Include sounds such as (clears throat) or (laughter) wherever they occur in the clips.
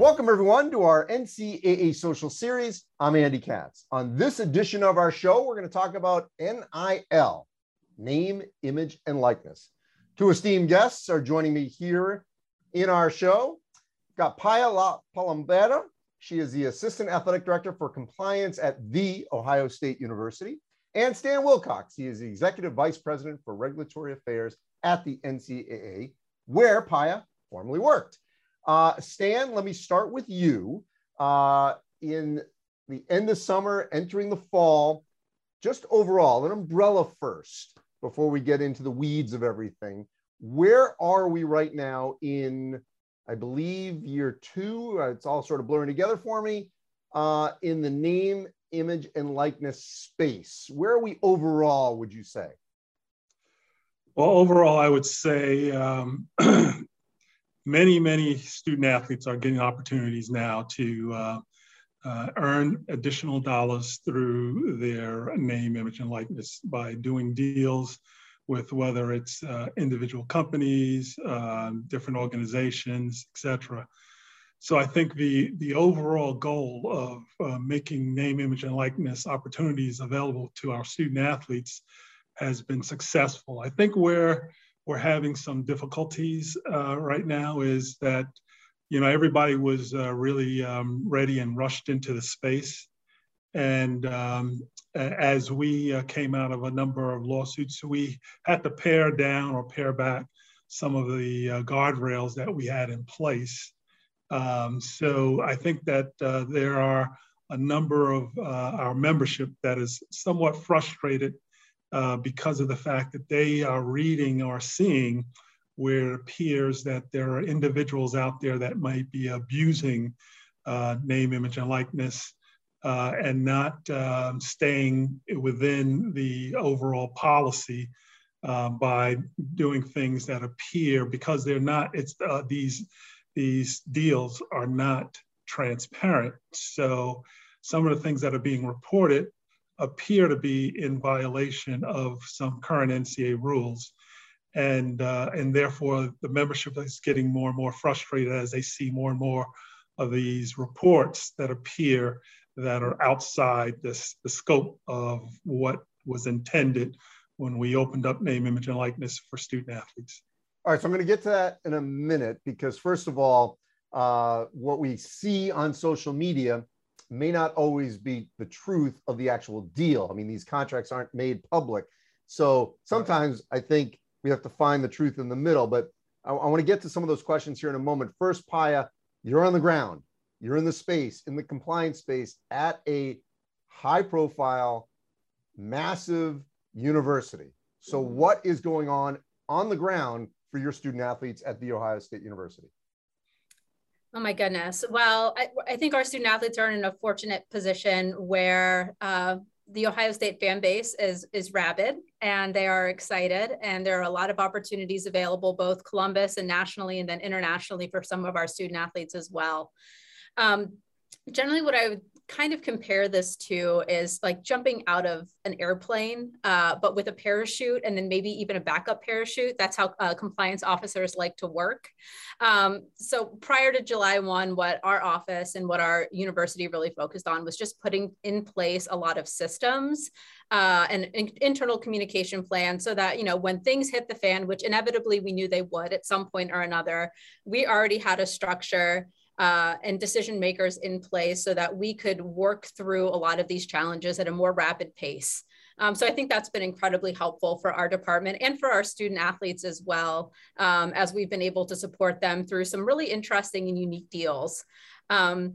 Welcome, everyone, to our NCAA Social Series. I'm Andy Katz. On this edition of our show, we're going to talk about NIL, name, image, and likeness. Two esteemed guests are joining me here in our show. We've got Paya La Palombera. She is the Assistant Athletic Director for Compliance at The Ohio State University. And Stan Wilcox. He is the Executive Vice President for Regulatory Affairs at the NCAA, where Paya formerly worked. Uh, Stan, let me start with you. Uh, in the end of summer, entering the fall, just overall, an umbrella first before we get into the weeds of everything. Where are we right now in, I believe, year two? Uh, it's all sort of blurring together for me. Uh, in the name, image, and likeness space, where are we overall, would you say? Well, overall, I would say um, (clears throat) many, many student athletes are getting opportunities now to uh, uh, earn additional dollars through their name, image, and likeness by doing deals with whether it's uh, individual companies, um, different organizations, etc. So I think the, the overall goal of uh, making name, image, and likeness opportunities available to our student athletes has been successful. I think where we're having some difficulties uh, right now is that you know everybody was uh, really um, ready and rushed into the space. And um, as we uh, came out of a number of lawsuits we had to pare down or pare back some of the uh, guardrails that we had in place. Um, so i think that uh, there are a number of uh, our membership that is somewhat frustrated uh, because of the fact that they are reading or seeing where it appears that there are individuals out there that might be abusing uh, name, image, and likeness uh, and not um, staying within the overall policy uh, by doing things that appear because they're not, it's uh, these, these deals are not transparent. So some of the things that are being reported appear to be in violation of some current NCAA rules. And, uh, and therefore, the membership is getting more and more frustrated as they see more and more of these reports that appear that are outside this, the scope of what was intended when we opened up name, image, and likeness for student athletes. All right, so I'm going to get to that in a minute because, first of all, uh, what we see on social media may not always be the truth of the actual deal. I mean, these contracts aren't made public. So sometimes I think we have to find the truth in the middle. But I, I want to get to some of those questions here in a moment. First, Paya, you're on the ground, you're in the space, in the compliance space at a high profile, massive university. So, mm-hmm. what is going on on the ground for your student athletes at The Ohio State University? Oh my goodness. Well, I, I, think our student athletes are in a fortunate position where uh, the Ohio State fan base is is rabid and they are excited and there are a lot of opportunities available both Columbus and nationally and then internationally for some of our student athletes as well. Um, generally what I would kind of compare this to is like jumping out of an airplane, uh, but with a parachute and then maybe even a backup parachute. That's how uh, compliance officers like to work. Um, so prior to July 1, what our office and what our university really focused on was just putting in place a lot of systems uh, and in, internal communication plan so that, you know, when things hit the fan, which inevitably we knew they would at some point or another, we already had a structure uh, and decision makers in place so that we could work through a lot of these challenges at a more rapid pace. Um, so I think that's been incredibly helpful for our department and for our student athletes as well, um, as we've been able to support them through some really interesting and unique deals. Um,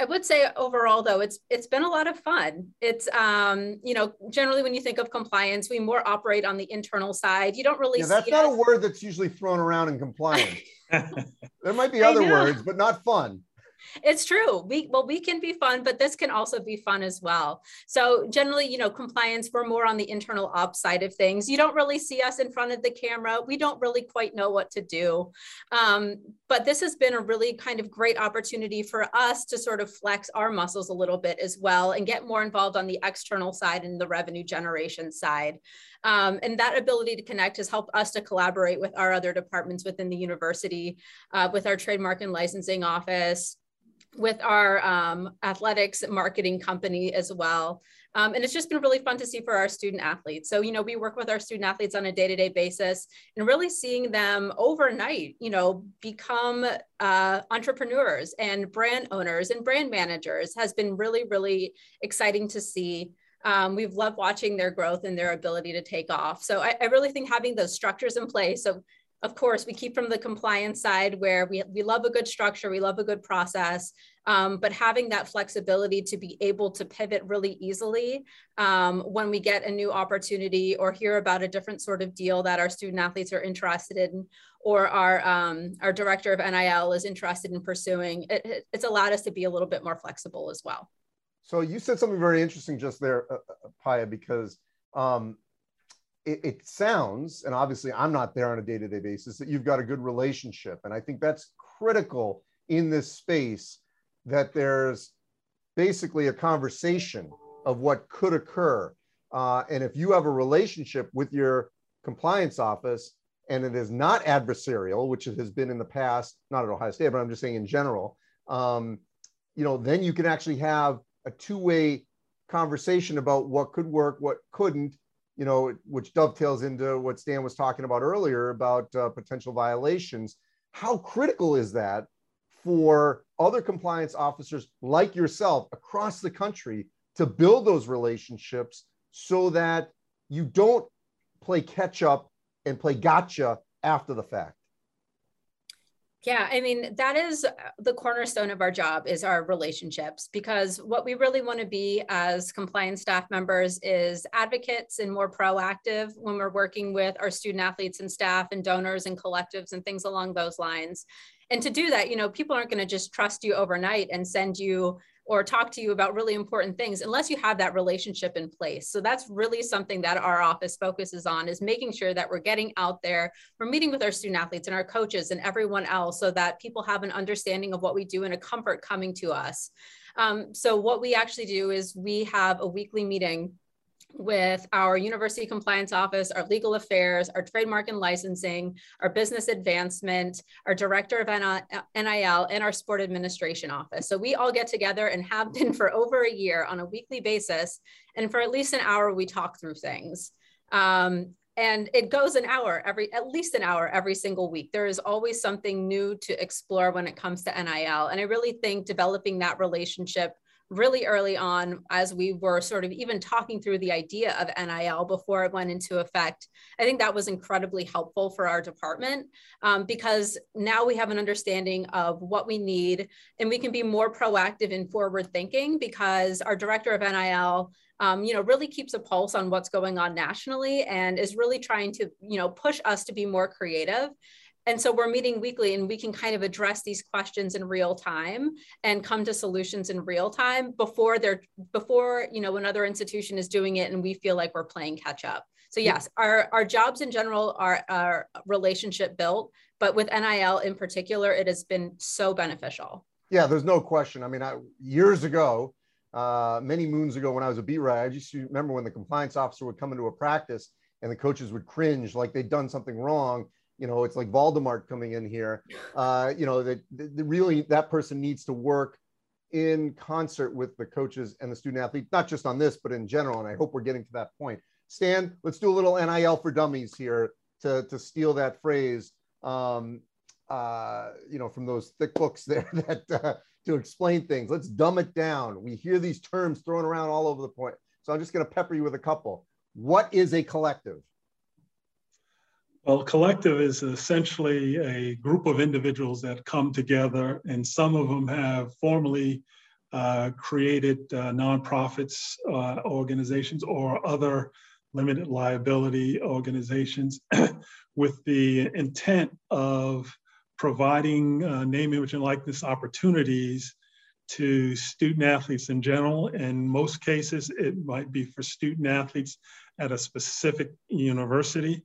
I, would say overall though it's it's been a lot of fun. It's um you know generally when you think of compliance we more operate on the internal side. You don't really yeah, that's not a word that's usually thrown around in compliance. (laughs) There might be other words but not fun it's true. We well, we can be fun, but this can also be fun as well. So generally, you know, compliance, we're more on the internal ops side of things. You don't really see us in front of the camera. We don't really quite know what to do. Um, but this has been a really kind of great opportunity for us to sort of flex our muscles a little bit as well and get more involved on the external side and the revenue generation side. Um, and that ability to connect has helped us to collaborate with our other departments within the university, uh, with our trademark and licensing office, with our um, athletics marketing company as well. Um, and it's just been really fun to see for our student athletes. So, you know, we work with our student athletes on a day to day basis and really seeing them overnight, you know, become uh, entrepreneurs and brand owners and brand managers has been really, really exciting to see. Um, we've loved watching their growth and their ability to take off. So I, I really think having those structures in place. So of course, we keep from the compliance side where we, we love a good structure, we love a good process, um, but having that flexibility to be able to pivot really easily um, when we get a new opportunity or hear about a different sort of deal that our student athletes are interested in or our, um, our director of NIL is interested in pursuing, it, it's allowed us to be a little bit more flexible as well. So you said something very interesting just there, uh, uh Paya, because um, it, it, sounds, and obviously I'm not there on a day-to-day basis, that you've got a good relationship. And I think that's critical in this space that there's basically a conversation of what could occur. Uh, and if you have a relationship with your compliance office and it is not adversarial, which it has been in the past, not at Ohio State, but I'm just saying in general, um, you know, then you can actually have a two-way conversation about what could work, what couldn't, you know, which dovetails into what Stan was talking about earlier about uh, potential violations. How critical is that for other compliance officers like yourself across the country to build those relationships so that you don't play catch up and play gotcha after the fact? Yeah, I mean, that is uh, the cornerstone of our job is our relationships because what we really want to be as compliance staff members is advocates and more proactive when we're working with our student athletes and staff and donors and collectives and things along those lines. And to do that, you know, people aren't going to just trust you overnight and send you or talk to you about really important things unless you have that relationship in place. So that's really something that our office focuses on is making sure that we're getting out there, we're meeting with our student athletes and our coaches and everyone else so that people have an understanding of what we do and a comfort coming to us. Um, so what we actually do is we have a weekly meeting with our university compliance office, our legal affairs, our trademark and licensing, our business advancement, our director of NIL, and our sport administration office. So we all get together and have been for over a year on a weekly basis. And for at least an hour, we talk through things. Um, and it goes an hour every at least an hour every single week there is always something new to explore when it comes to nil and i really think developing that relationship really early on as we were sort of even talking through the idea of NIL before it went into effect. I think that was incredibly helpful for our department um, because now we have an understanding of what we need and we can be more proactive and forward thinking because our director of NIL um, you know, really keeps a pulse on what's going on nationally and is really trying to, you know, push us to be more creative and so we're meeting weekly and we can kind of address these questions in real time and come to solutions in real time before they're before you know another institution is doing it and we feel like we're playing catch up. So yes our our jobs in general are are relationship built but with nil in particular it has been so beneficial. Yeah there's no question. I mean I, years ago uh, many moons ago when i was a beat writer i just remember when the compliance officer would come into a practice and the coaches would cringe like they'd done something wrong you know it's like Voldemort coming in here uh, you know that really that person needs to work in concert with the coaches and the student athlete not just on this but in general and i hope we're getting to that point. Stan let's do a little nil for dummies here to, to steal that phrase um, uh, you know from those thick books (laughs) there that uh, to explain things. Let's dumb it down. We hear these terms thrown around all over the point. So i'm just going to pepper you with a couple. What is a collective well, collective is essentially a group of individuals that come together, and some of them have formally uh, created uh, nonprofits uh, organizations or other limited liability organizations (clears throat) with the intent of providing uh, name, image, and likeness opportunities to student athletes in general. In most cases, it might be for student athletes at a specific university.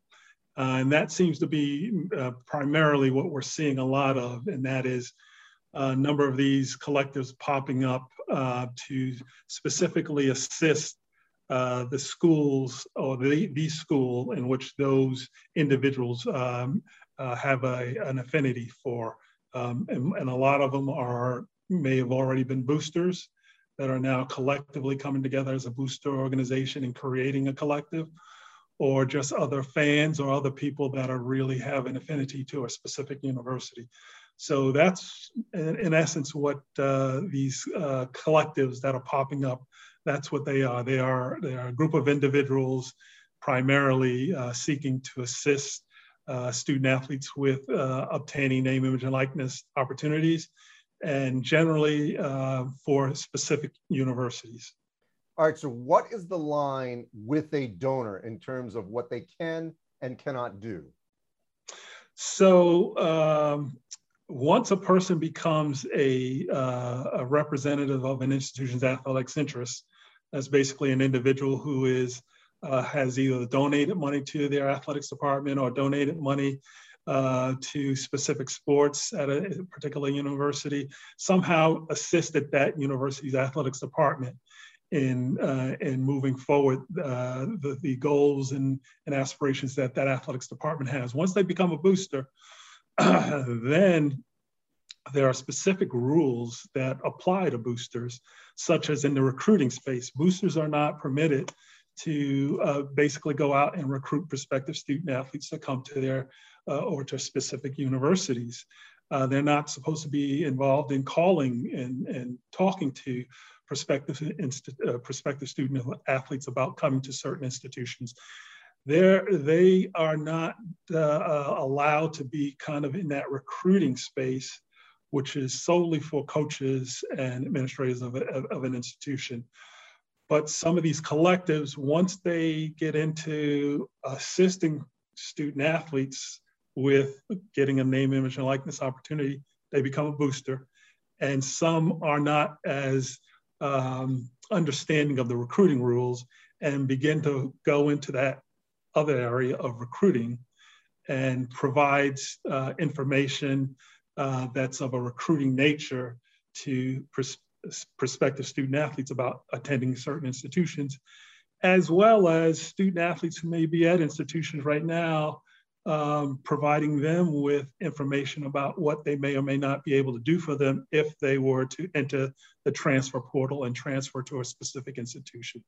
Uh, and that seems to be uh, primarily what we're seeing a lot of, and that is a number of these collectives popping up uh, to specifically assist uh, the schools or the, the school in which those individuals um, uh, have a, an affinity for. Um, and, and, a lot of them are may have already been boosters that are now collectively coming together as a booster organization and creating a collective, or just other fans or other people that are really have an affinity to a specific university. So that's in, in essence what uh, these uh, collectives that are popping up that's what they are. They are they are a group of individuals primarily uh, seeking to assist uh, student athletes with uh, obtaining name, image, and likeness opportunities, and generally uh, for specific universities. All right. So, what is the line with a donor in terms of what they can and cannot do? So, um, once a person becomes a, uh, a, representative of an institution's athletics interests, that's basically an individual who is uh, has either donated money to their athletics department or donated money uh, to specific sports at a particular university, somehow assisted that university's athletics department in, uh, in moving forward uh, the, the goals and, and aspirations that that athletics department has. Once they become a booster, (clears throat) then there are specific rules that apply to boosters, such as in the recruiting space. Boosters are not permitted to uh, basically go out and recruit prospective student athletes to come to their uh, or to specific universities. Uh, they're not supposed to be involved in calling and, and talking to prospective, uh, prospective student athletes about coming to certain institutions. They're, they are not uh, uh, allowed to be kind of in that recruiting space which is solely for coaches and administrators of, a, of an institution. But some of these collectives, once they get into assisting student athletes with getting a name, image, and likeness opportunity, they become a booster. And some are not as um, understanding of the recruiting rules and begin to go into that other area of recruiting and provides uh, information uh, that's of a recruiting nature to pers- prospective student athletes about attending certain institutions, as well as student athletes who may be at institutions right now, um, providing them with information about what they may or may not be able to do for them if they were to enter the transfer portal and transfer to a specific institution.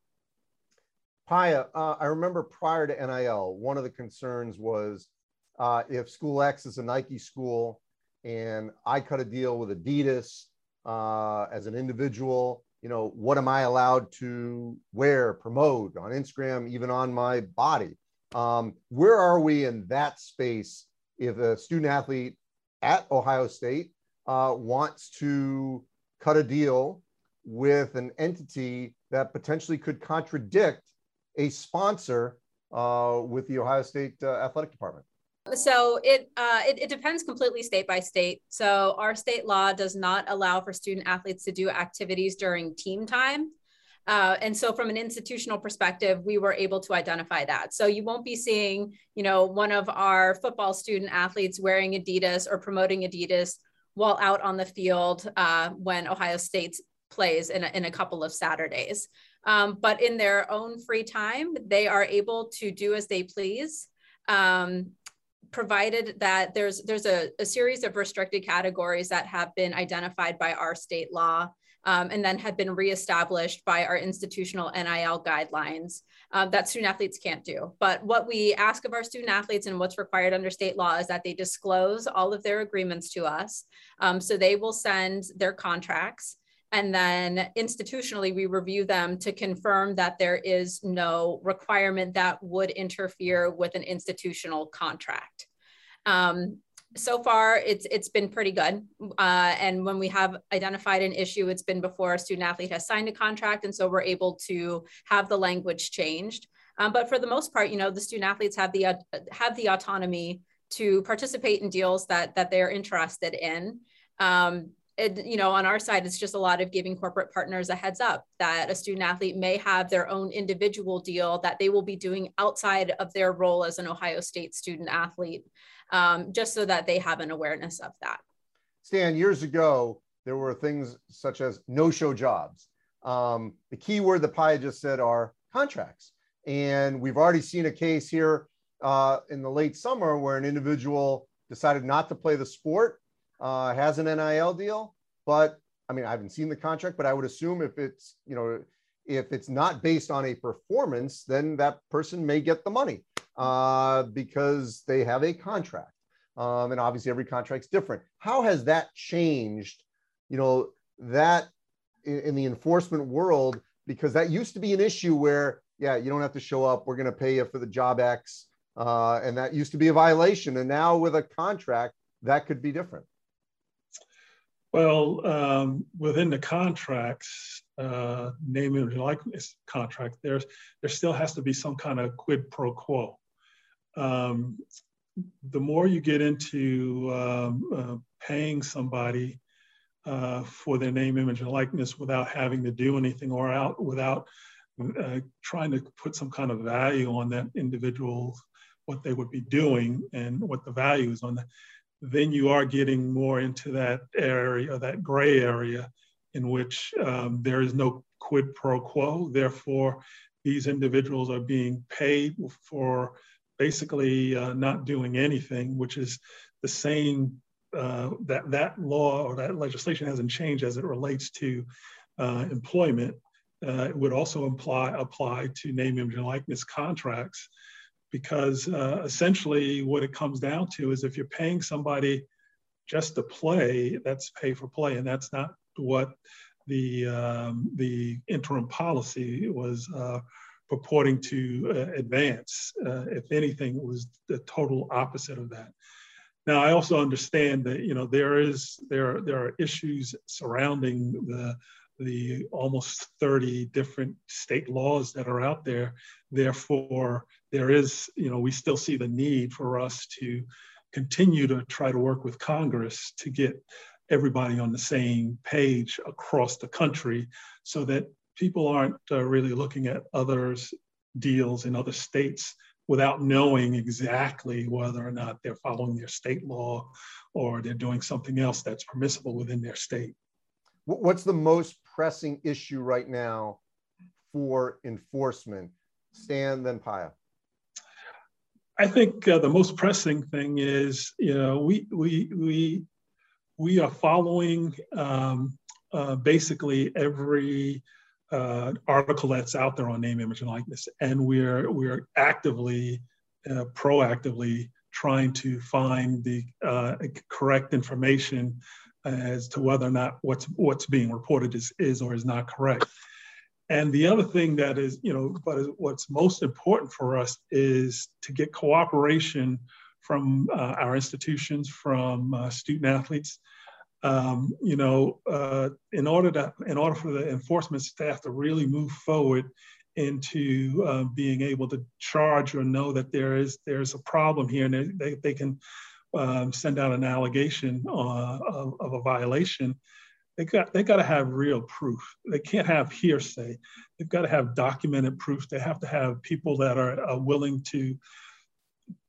Paya, uh, I remember prior to NIL, one of the concerns was uh, if School X is a Nike school, and I cut a deal with Adidas uh, as an individual. You know, what am I allowed to wear, promote on Instagram, even on my body? Um, where are we in that space if a student athlete at Ohio State uh, wants to cut a deal with an entity that potentially could contradict a sponsor uh, with the Ohio State uh, Athletic Department? So it, uh, it, it depends completely state by state. So our state law does not allow for student athletes to do activities during team time. Uh, and so from an institutional perspective, we were able to identify that. So you won't be seeing, you know, one of our football student athletes wearing Adidas or promoting Adidas while out on the field uh, when Ohio State plays in a, in a couple of Saturdays. Um, but in their own free time, they are able to do as they please. Um, provided that there's there's a, a, series of restricted categories that have been identified by our state law um, and then have been reestablished by our institutional NIL guidelines uh, that student athletes can't do. But what we ask of our student athletes and what's required under state law is that they disclose all of their agreements to us. Um, so they will send their contracts and then institutionally, we review them to confirm that there is no requirement that would interfere with an institutional contract. Um, so far, it's it's been pretty good. Uh, and when we have identified an issue, it's been before a student athlete has signed a contract, and so we're able to have the language changed. Um, but for the most part, you know, the student athletes have the uh, have the autonomy to participate in deals that that they're interested in. Um, it, you know, on our side, it's just a lot of giving corporate partners a heads up that a student athlete may have their own individual deal that they will be doing outside of their role as an Ohio State student athlete, um, just so that they have an awareness of that. Stan, years ago, there were things such as no show jobs. Um, the key word that Paya just said are contracts. And we've already seen a case here uh, in the late summer where an individual decided not to play the sport, uh, has an NIL deal, but I mean, I haven't seen the contract, but I would assume if it's, you know, if it's not based on a performance, then that person may get the money uh, because they have a contract. Um, and obviously, every contract's different. How has that changed? You know, that in, in the enforcement world, because that used to be an issue where, yeah, you don't have to show up. We're going to pay you for the job X. Uh, and that used to be a violation. And now with a contract, that could be different. Well, um, within the contracts, uh, name, image, likeness contract, there's there still has to be some kind of quid pro quo. Um, the more you get into um, uh, paying somebody uh, for their name, image, and likeness without having to do anything or out without uh, trying to put some kind of value on that individual, what they would be doing and what the value is on that, then you are getting more into that area, that gray area in which um, there is no quid pro quo. Therefore, these individuals are being paid for basically uh, not doing anything, which is the same, uh, that, that law or that legislation hasn't changed as it relates to uh, employment. Uh, it would also apply, apply to name, image, and likeness contracts because uh, essentially what it comes down to is if you're paying somebody just to play, that's pay for play, and that's not what the um, the interim policy was uh, purporting to uh, advance. Uh, if anything, it was the total opposite of that. Now, I also understand that you know there is there there are issues surrounding the the almost 30 different state laws that are out there. Therefore, there is, you know, we still see the need for us to continue to try to work with Congress to get everybody on the same page across the country so that people aren't uh, really looking at others' deals in other states without knowing exactly whether or not they're following their state law or they're doing something else that's permissible within their state. What's the most pressing issue right now for enforcement? Stan, then Paya. I think uh, the most pressing thing is, you know, we we we we are following um, uh, basically every uh, article that's out there on name, image, and likeness, and we're we're actively, uh, proactively trying to find the uh, correct information as to whether or not what's what's being reported is is or is not correct. And the other thing that is, you know, but what's most important for us is to get cooperation from uh, our institutions, from uh, student athletes. Um, you know, uh, in order to, in order for the enforcement staff to really move forward into uh, being able to charge or know that there is there's a problem here, and they, they, can um, send out an allegation uh, of, of, a violation, they got they got to have real proof. They can't have hearsay. They've got to have documented proof. They have to have people that are willing to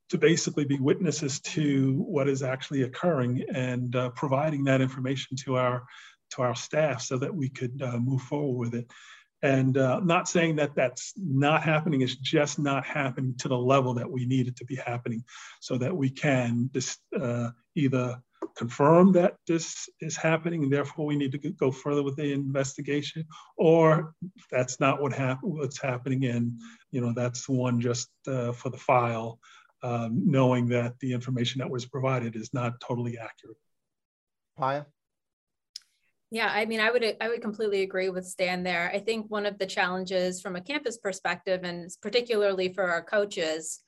to basically be witnesses to what is actually occurring and uh, providing that information to our to our staff so that we could uh, move forward with it. And uh, not saying that that's not happening, it's just not happening to the level that we need it to be happening so that we can just uh, either confirm that this is happening and therefore we need to go further with the investigation or that's not what hap- what's happening and you know that's one just uh, for the file um, knowing that the information that was provided is not totally accurate. Paya? Yeah, I mean, I would I would completely agree with Stan there. I think one of the challenges from a campus perspective, and particularly for our coaches,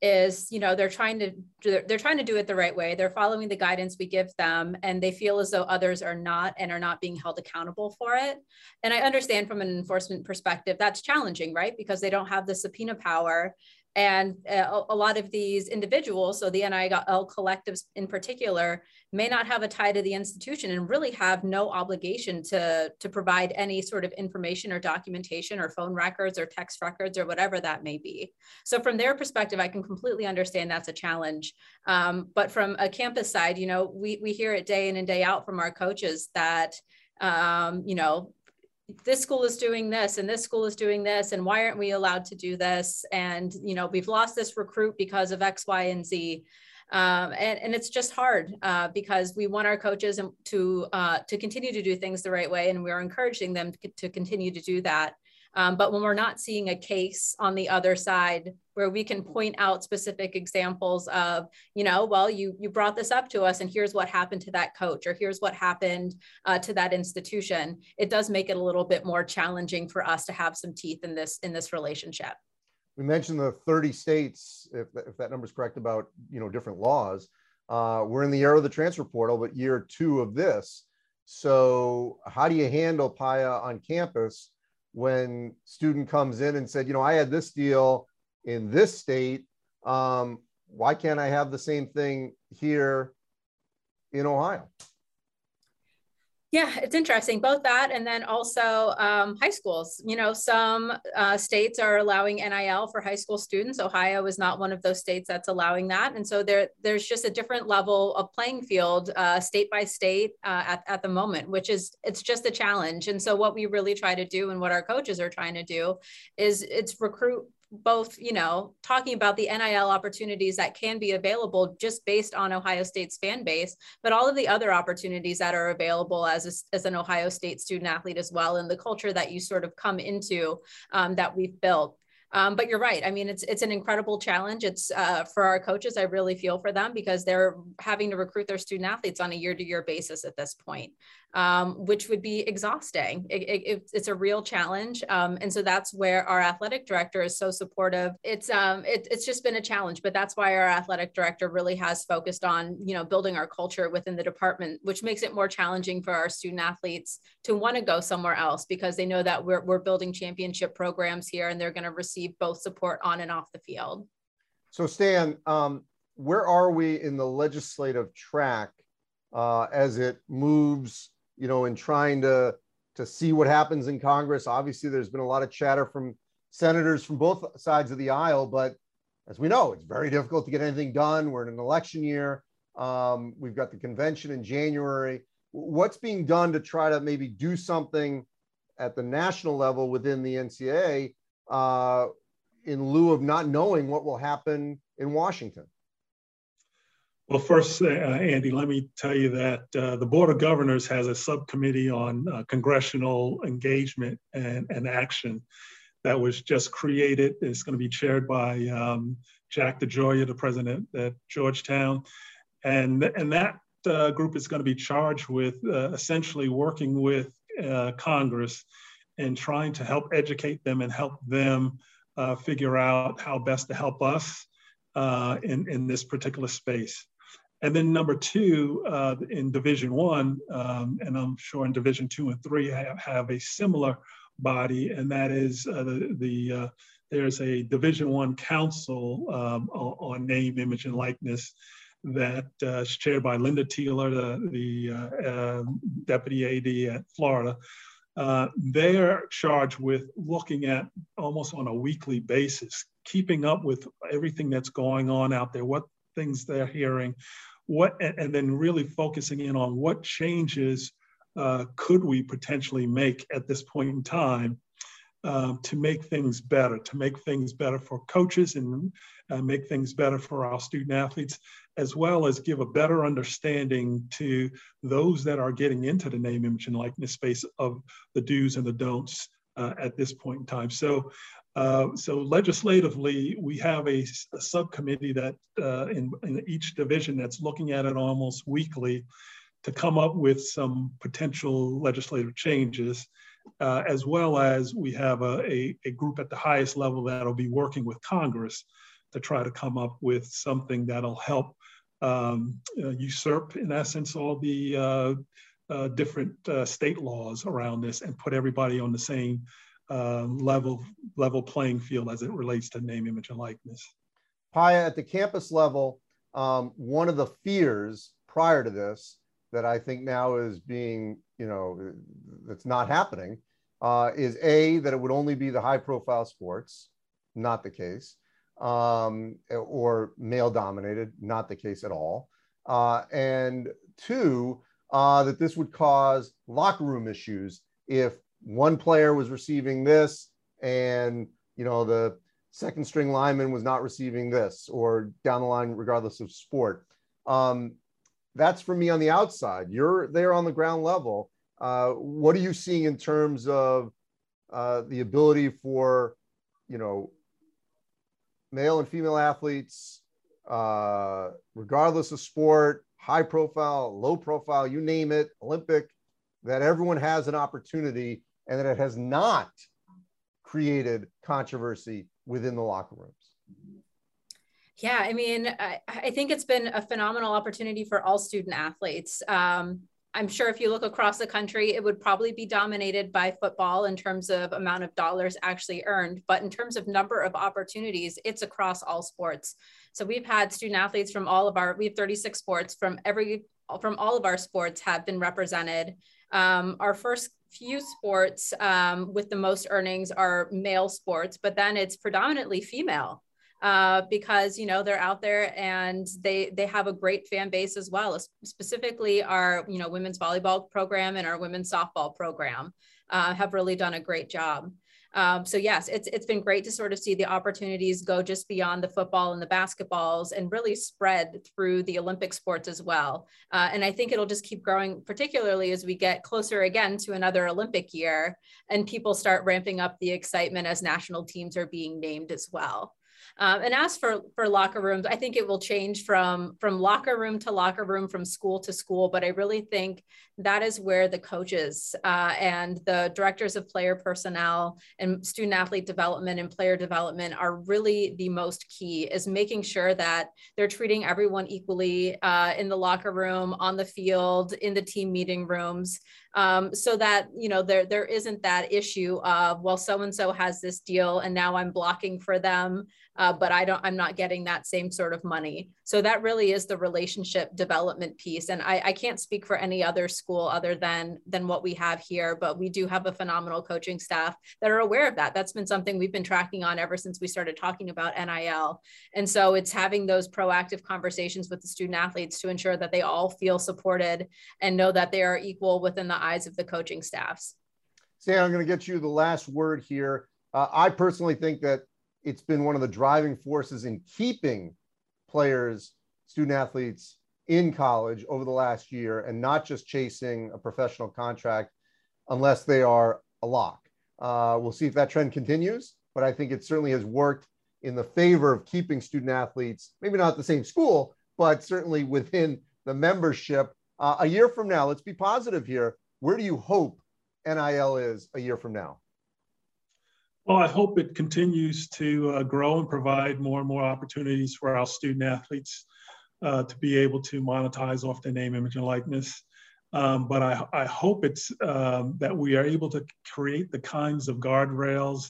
is you know they're trying to they're trying to do it the right way. They're following the guidance we give them, and they feel as though others are not and are not being held accountable for it. And I understand from an enforcement perspective that's challenging, right? Because they don't have the subpoena power and uh, a, lot of these individuals, so the NIL collectives in particular, may not have a tie to the institution and really have no obligation to, to provide any sort of information or documentation or phone records or text records or whatever that may be. So from their perspective, I can completely understand that's a challenge. Um, but from a campus side, you know, we, we hear it day in and day out from our coaches that, um, you know, this school is doing this and this school is doing this and why aren't we allowed to do this? And you know we've lost this recruit because of x y and z. Um, and, and it's just hard uh, because we want our coaches to uh, to continue to do things the right way and we're encouraging them to, to continue to do that um, but when we're not seeing a case on the other side where we can point out specific examples of, you know, well, you you brought this up to us, and here's what happened to that coach, or here's what happened uh, to that institution, it does make it a little bit more challenging for us to have some teeth in this in this relationship. We mentioned the 30 states, if, if that number is correct, about you know different laws. Uh, we're in the era of the transfer portal, but year two of this. So, how do you handle Paya on campus when student comes in and said, you know, I had this deal in this state. Um, why can't I have the same thing here in Ohio? Yeah, it's interesting, both that and then also um, high schools. You know, some uh, states are allowing NIL for high school students. Ohio is not one of those states that's allowing that. And so there, there's just a different level of playing field uh, state by state uh, at, at the moment, which is, it's just a challenge. And so what we really try to do and what our coaches are trying to do is it's recruit both, you know, talking about the NIL opportunities that can be available just based on Ohio State's fan base, but all of the other opportunities that are available as, a, as an Ohio State student athlete as well, and the culture that you sort of come into um, that we've built. Um, but you're right. I mean, it's it's an incredible challenge. It's uh, for our coaches. I really feel for them because they're having to recruit their student athletes on a year to year basis at this point um, which would be exhausting. It, it, it's a real challenge. Um, and so that's where our athletic director is so supportive. It's, um, it, it's just been a challenge, but that's why our athletic director really has focused on, you know, building our culture within the department, which makes it more challenging for our student athletes to want to go somewhere else because they know that we're, we're building championship programs here and they're going to receive both support on and off the field. So Stan, um, where are we in the legislative track uh, as it moves you know, in trying to to see what happens in Congress. Obviously, there's been a lot of chatter from senators from both sides of the aisle, but as we know, it's very difficult to get anything done. We're in an election year. Um, we've got the convention in January. What's being done to try to maybe do something at the national level within the NCAA uh, in lieu of not knowing what will happen in Washington? Well, first, uh, Andy, let me tell you that uh, the Board of Governors has a subcommittee on uh, congressional engagement and, and, action that was just created. It's going to be chaired by um, Jack DeGioia, the president at Georgetown. And, and that uh, group is going to be charged with uh, essentially working with uh, Congress and trying to help educate them and help them figure out how best to help us in, in this particular space. And then number two, uh, in Division One, um, and I'm sure in Division Two and Three have, have a similar body, and that is uh, the, the uh, there's a Division One council um, on, name, image, and likeness that uh, is chaired by Lynda Tealer, the, the uh, um, deputy AD at Florida. Uh, they are charged with looking at almost on a weekly basis, keeping up with everything that's going on out there, what things they're hearing, what and then really focusing in on what changes uh, could we potentially make at this point in time um, to make things better, to make things better for coaches and uh, make things better for our student athletes, as well as give a better understanding to those that are getting into the name, image, and likeness space of the do's and the don'ts uh, at this point in time. So uh, so legislatively, we have a, a subcommittee that uh, in, in, each division that's looking at it almost weekly to come up with some potential legislative changes, uh, as well as we have a, a, a, group at the highest level that'll be working with Congress to try to come up with something that'll help um, uh, usurp, in essence, all the uh, different state laws around this and put everybody on the same uh, level level playing field as it relates to name, image, and likeness. Paya, at the campus level, um, one of the fears prior to this that I think now is being, you know, that's not happening, uh, is a that it would only be the high-profile sports, not the case, um, or male-dominated, not the case at all, uh, and two uh, that this would cause locker room issues. If one player was receiving this and you know the second string lineman was not receiving this or down the line regardless of sport um, that's for me on the outside. You're there on the ground level. Uh, what are you seeing in terms of uh, the ability for you know male and female athletes uh, regardless of sport high profile low profile you name it olympic that everyone has an opportunity and that it has not created controversy within the locker rooms. Yeah, I mean, I, I think it's been a phenomenal opportunity for all student athletes. Um, I'm sure if you look across the country, it would probably be dominated by football in terms of amount of dollars actually earned. But in terms of number of opportunities, it's across all sports. So we've had student athletes from all of our, we have 36 sports from every, from all of our sports have been represented. Um, our first few sports um, with the most earnings are male sports, but then it's predominantly female. Uh, because you know they're out there and they they have a great fan base as well. Specifically, our you know women's volleyball program and our women's softball program uh, have really done a great job. Um, so yes, it's it's been great to sort of see the opportunities go just beyond the football and the basketballs and really spread through the Olympic sports as well. Uh, and I think it'll just keep growing, particularly as we get closer again to another Olympic year and people start ramping up the excitement as national teams are being named as well. Um, and as for for locker rooms, I think it will change from from locker room to locker room, from school to school. But I really think that is where the coaches uh, and the directors of player personnel and student athlete development and player development are really the most key. Is making sure that they're treating everyone equally uh, in the locker room, on the field, in the team meeting rooms, um, so that you know there there isn't that issue of well, so and so has this deal and now I'm blocking for them uh, but I don't, I'm not getting that same sort of money. So that really is the relationship development piece. And I, I can't speak for any other school other than, than what we have here, but we do have a phenomenal coaching staff that are aware of that. That's been something we've been tracking on ever since we started talking about NIL. And so it's having those proactive conversations with the student athletes to ensure that they all feel supported and know that they are equal within the eyes of the coaching staffs. Sam, I'm going to get you the last word here. Uh, I personally think that it's been one of the driving forces in keeping players, student athletes in college over the last year and not just chasing a professional contract unless they are a lock. Uh, we'll see if that trend continues, but I think it certainly has worked in the favor of keeping student athletes, maybe not the same school, but certainly within the membership. Uh, a year from now, let's be positive here. Where do you hope NIL is a year from now? Well, I hope it continues to uh, grow and provide more and more opportunities for our student athletes uh, to be able to monetize off their name, image, and likeness. Um, but I, I, hope it's um, that we are able to create the kinds of guardrails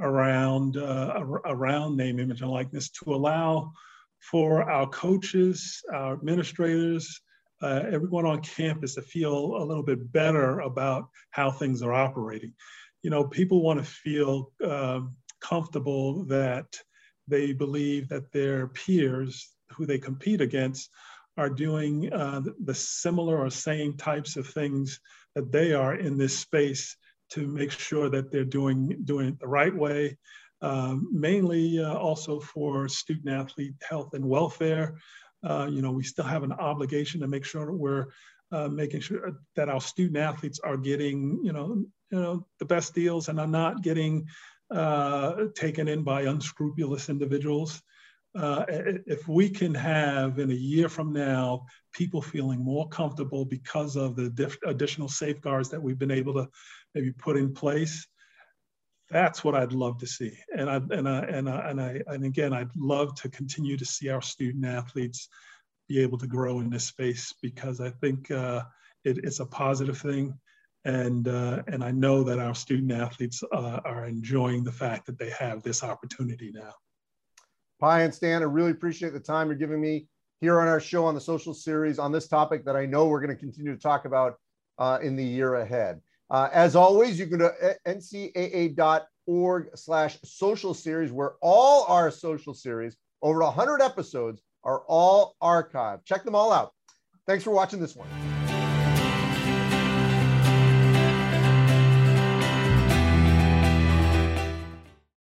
around uh, around name, image, and likeness to allow for our coaches, our administrators, uh, everyone on campus to feel a little bit better about how things are operating you know, people want to feel um, comfortable that they believe that their peers who they compete against are doing uh, the similar or same types of things that they are in this space to make sure that they're doing doing it the right way. Um, mainly uh, also for student athlete health and welfare. Uh, you know, we still have an obligation to make sure we're uh, making sure that our student athletes are getting, you know, you know, the best deals and are not getting uh, taken in by unscrupulous individuals. Uh, if we can have in a year from now people feeling more comfortable because of the additional safeguards that we've been able to maybe put in place, that's what I'd love to see. And I and I and I and I and again, I'd love to continue to see our student athletes be able to grow in this space because I think uh, it, it's a positive thing and uh, and I know that our student athletes uh, are enjoying the fact that they have this opportunity now. Pi and Stan, I really appreciate the time you're giving me here on our show on the social series on this topic that I know we're going to continue to talk about uh, in the year ahead. Uh, as always, you can go to ncaa.org slash social series where all our social series, over 100 episodes, are all archived. Check them all out. Thanks for watching this one.